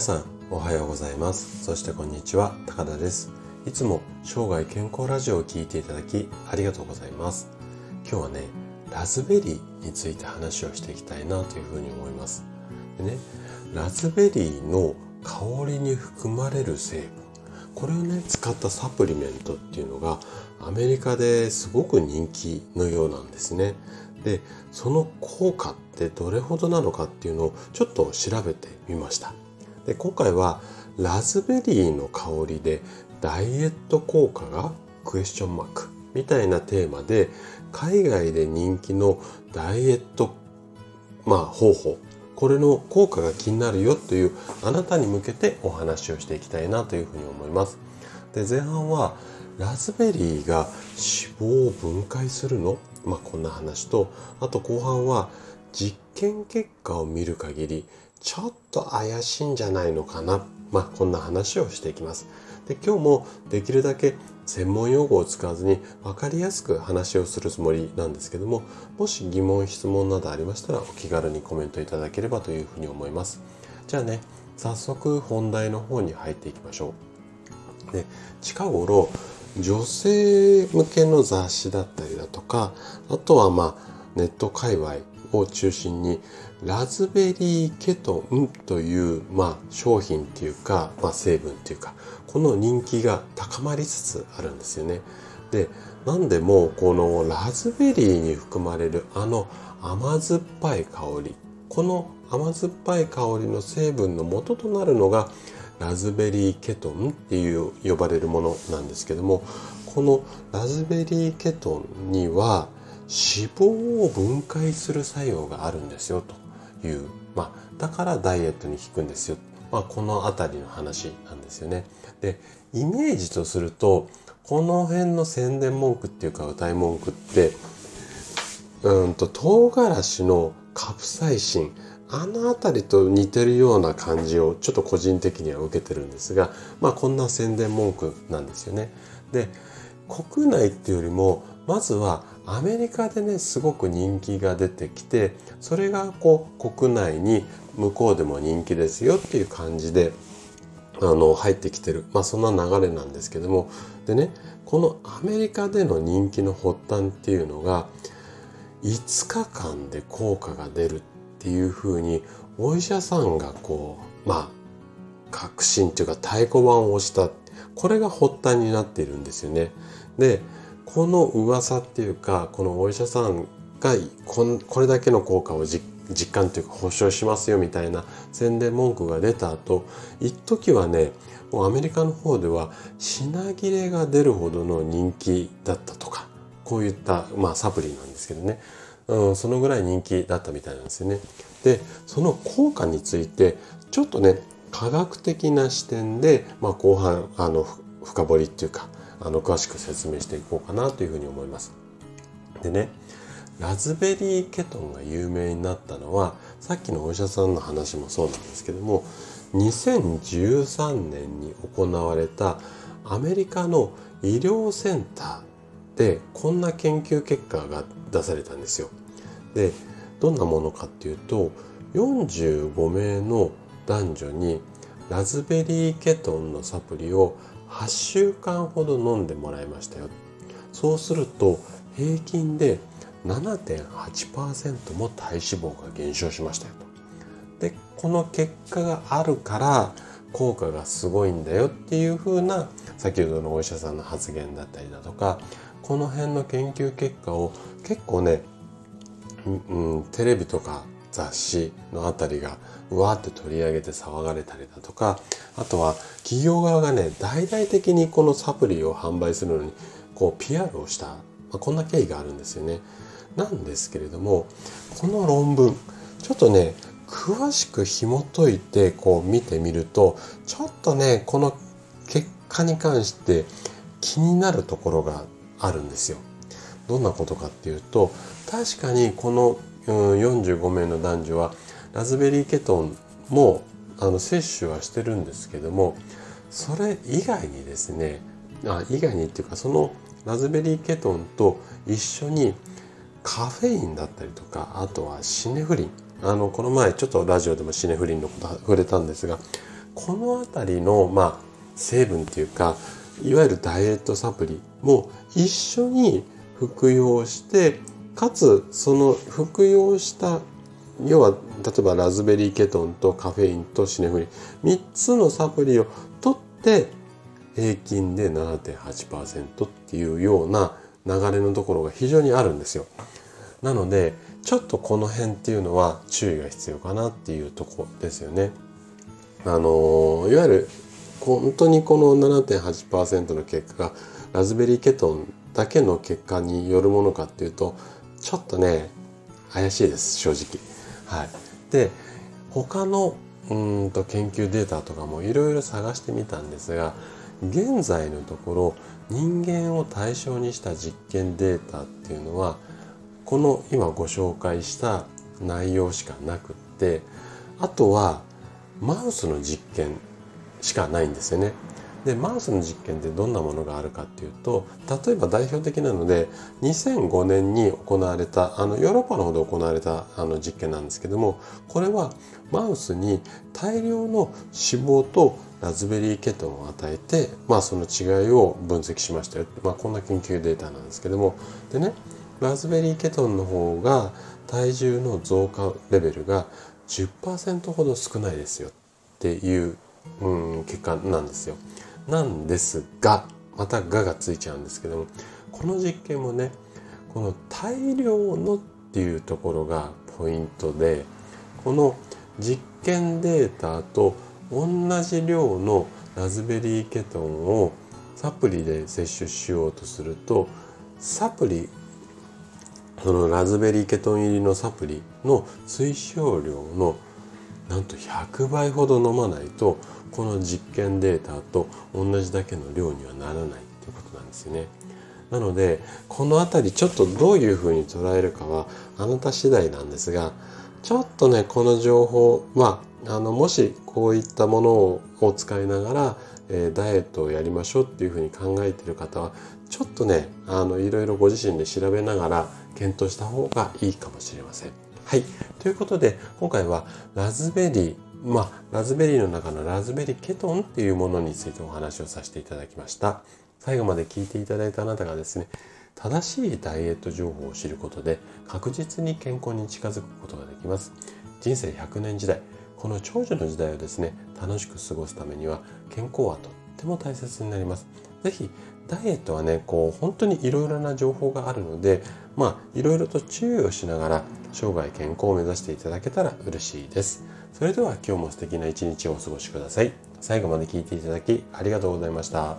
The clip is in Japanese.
皆さんおはようございます。そしてこんにちは高田です。いつも生涯健康ラジオを聴いていただきありがとうございます。今日はねラズベリーについて話をしていきたいなというふうに思います。でねラズベリーの香りに含まれる成分。これをね使ったサプリメントっていうのがアメリカですごく人気のようなんですね。でその効果ってどれほどなのかっていうのをちょっと調べてみました。で今回はラズベリーの香りでダイエット効果がクエスチョンマークみたいなテーマで海外で人気のダイエット、まあ、方法これの効果が気になるよというあなたに向けてお話をしていきたいなというふうに思います。で前半はラズベリーが脂肪を分解するの？まあこんな話とあと後半は実験結果を見る限りちょっと怪しいんじゃないのかな。まあこんな話をしていきます。で今日もできるだけ専門用語を使わずに分かりやすく話をするつもりなんですけどももし疑問質問などありましたらお気軽にコメントいただければというふうに思います。じゃあね早速本題の方に入っていきましょう。で近頃女性向けの雑誌だったりだとかあとはまあネット界隈を中心にラズベリーケトンという、まあ、商品っていうか、まあ、成分っていうかこの人気が高まりつつあるんですよね。でなんでもこのラズベリーに含まれるあの甘酸っぱい香りこの甘酸っぱい香りの成分の元となるのがラズベリーケトンっていう呼ばれるものなんですけどもこのラズベリーケトンには脂肪を分解する作用があるんですよという、まあ、だからダイエットに効くんですよ、まあ、この辺りの話なんですよね。でイメージとするとこの辺の宣伝文句っていうか歌い文句ってうんと唐辛子のカプサイシンあの辺りと似てるような感じをちょっと個人的には受けてるんですがまあこんな宣伝文句なんですよね。で国内っていうよりもまずはアメリカでねすごく人気が出てきてそれがこう国内に向こうでも人気ですよっていう感じであの入ってきてる。まあそんな流れなんですけども。でねこのアメリカでの人気の発端っていうのが5日間で効果が出るっていうふうにお医者さんがこうまあ確信というか太鼓判を押した。これが発端になっているんですよね。でこの噂っていうかこのお医者さんがこれだけの効果を実感というか保証しますよみたいな宣伝文句が出た後一時はねもうアメリカの方では品切れが出るほどの人気だったとかこういった、まあ、サプリなんですけどね、うん、そのぐらい人気だったみたいなんですよね。でその効果についてちょっとね科学的な視点で、まあ、後半あの深掘りっていうかあの詳しく説明していこうかなというふうに思います。でねラズベリーケトンが有名になったのはさっきのお医者さんの話もそうなんですけども2013年に行われたアメリカの医療センターでこんな研究結果が出されたんですよ。でどんなものかっていうと45名の男女にラズベリーケトンのサプリを8週間ほど飲んでもらいましたよ。そうすると平均で7.8%も体脂肪が減少しましたよと。でこの結果があるから効果がすごいんだよっていう風な先ほどのお医者さんの発言だったりだとかこの辺の研究結果を結構ね、うん、テレビとか雑誌のあたりがうわーって取り上げて騒がれたりだとかあとは企業側がね大々的にこのサプリを販売するのにこう PR をした、まあ、こんな経緯があるんですよね。なんですけれどもこの論文ちょっとね詳しく紐解いてこう見てみるとちょっとねこの結果に関して気になるところがあるんですよ。どんなことかっていうと確かにこの45名の男女はラズベリーケトンもあの摂取はしてるんですけどもそれ以外にですねあ以外にっていうかそのラズベリーケトンと一緒にカフェインだったりとかあとはシネフリン。あのこの前ちょっとラジオでもシネフリンのこと触れたんですがこの辺りの、まあ、成分っていうかいわゆるダイエットサプリも一緒に服用してかつその服用した要は例えばラズベリーケトンとカフェインとシネフリン3つのサプリを取って平均で7.8%っていうような流れのところが非常にあるんですよ。なのでちょっとこの辺っていうのは注意が必要かなっていうとこですよね。あのいわゆる本当にこの7.8%の結果がラズベリーケトンだけの結果によるものかっていうとちょっとね怪しいです正直。はい、で他のうんと研究データとかもいろいろ探してみたんですが現在のところ人間を対象にした実験データっていうのはこの今ご紹介した内容しかなくってあとはマウスの実験しかないんですよね。でマウスの実験ってどんなものがあるかっていうと例えば代表的なので2005年に行われたあのヨーロッパの方で行われたあの実験なんですけどもこれはマウスに大量の脂肪とラズベリーケトンを与えて、まあ、その違いを分析しましたよ、まあ、こんな研究データなんですけどもでねラズベリーケトンの方が体重の増加レベルが10%ほど少ないですよっていう、うん、結果なんですよ。なんですがまた「が」がついちゃうんですけどもこの実験もねこの大量のっていうところがポイントでこの実験データと同じ量のラズベリーケトンをサプリで摂取しようとするとサプリそのラズベリーケトン入りのサプリの推奨量のなんと100倍ほど飲まないとこの実験データと同じだけの量にはならないっていうことなんですよね。なのでこの辺りちょっとどういうふうに捉えるかはあなた次第なんですがちょっとねこの情報はあのもしこういったものを使いながら、えー、ダイエットをやりましょうっていうふうに考えてる方はちょっとねあのいろいろご自身で調べながら検討した方がいいかもしれません。はい。ということで今回はラズベリーまあ、ラズベリーの中のラズベリーケトンっていうものについてお話をさせていただきました。最後まで聞いていただいたあなたがですね、正しいダイエット情報を知ることで確実に健康に近づくことができます。人生100年時代、この長寿の時代をですね、楽しく過ごすためには健康はとっても大切になります。ぜひ、ダイエットはね、こう、本当にいろいろな情報があるので、まあいろいろと注意をしながら生涯健康を目指していただけたら嬉しいです。それでは今日も素敵な一日をお過ごしください。最後まで聞いていただきありがとうございました。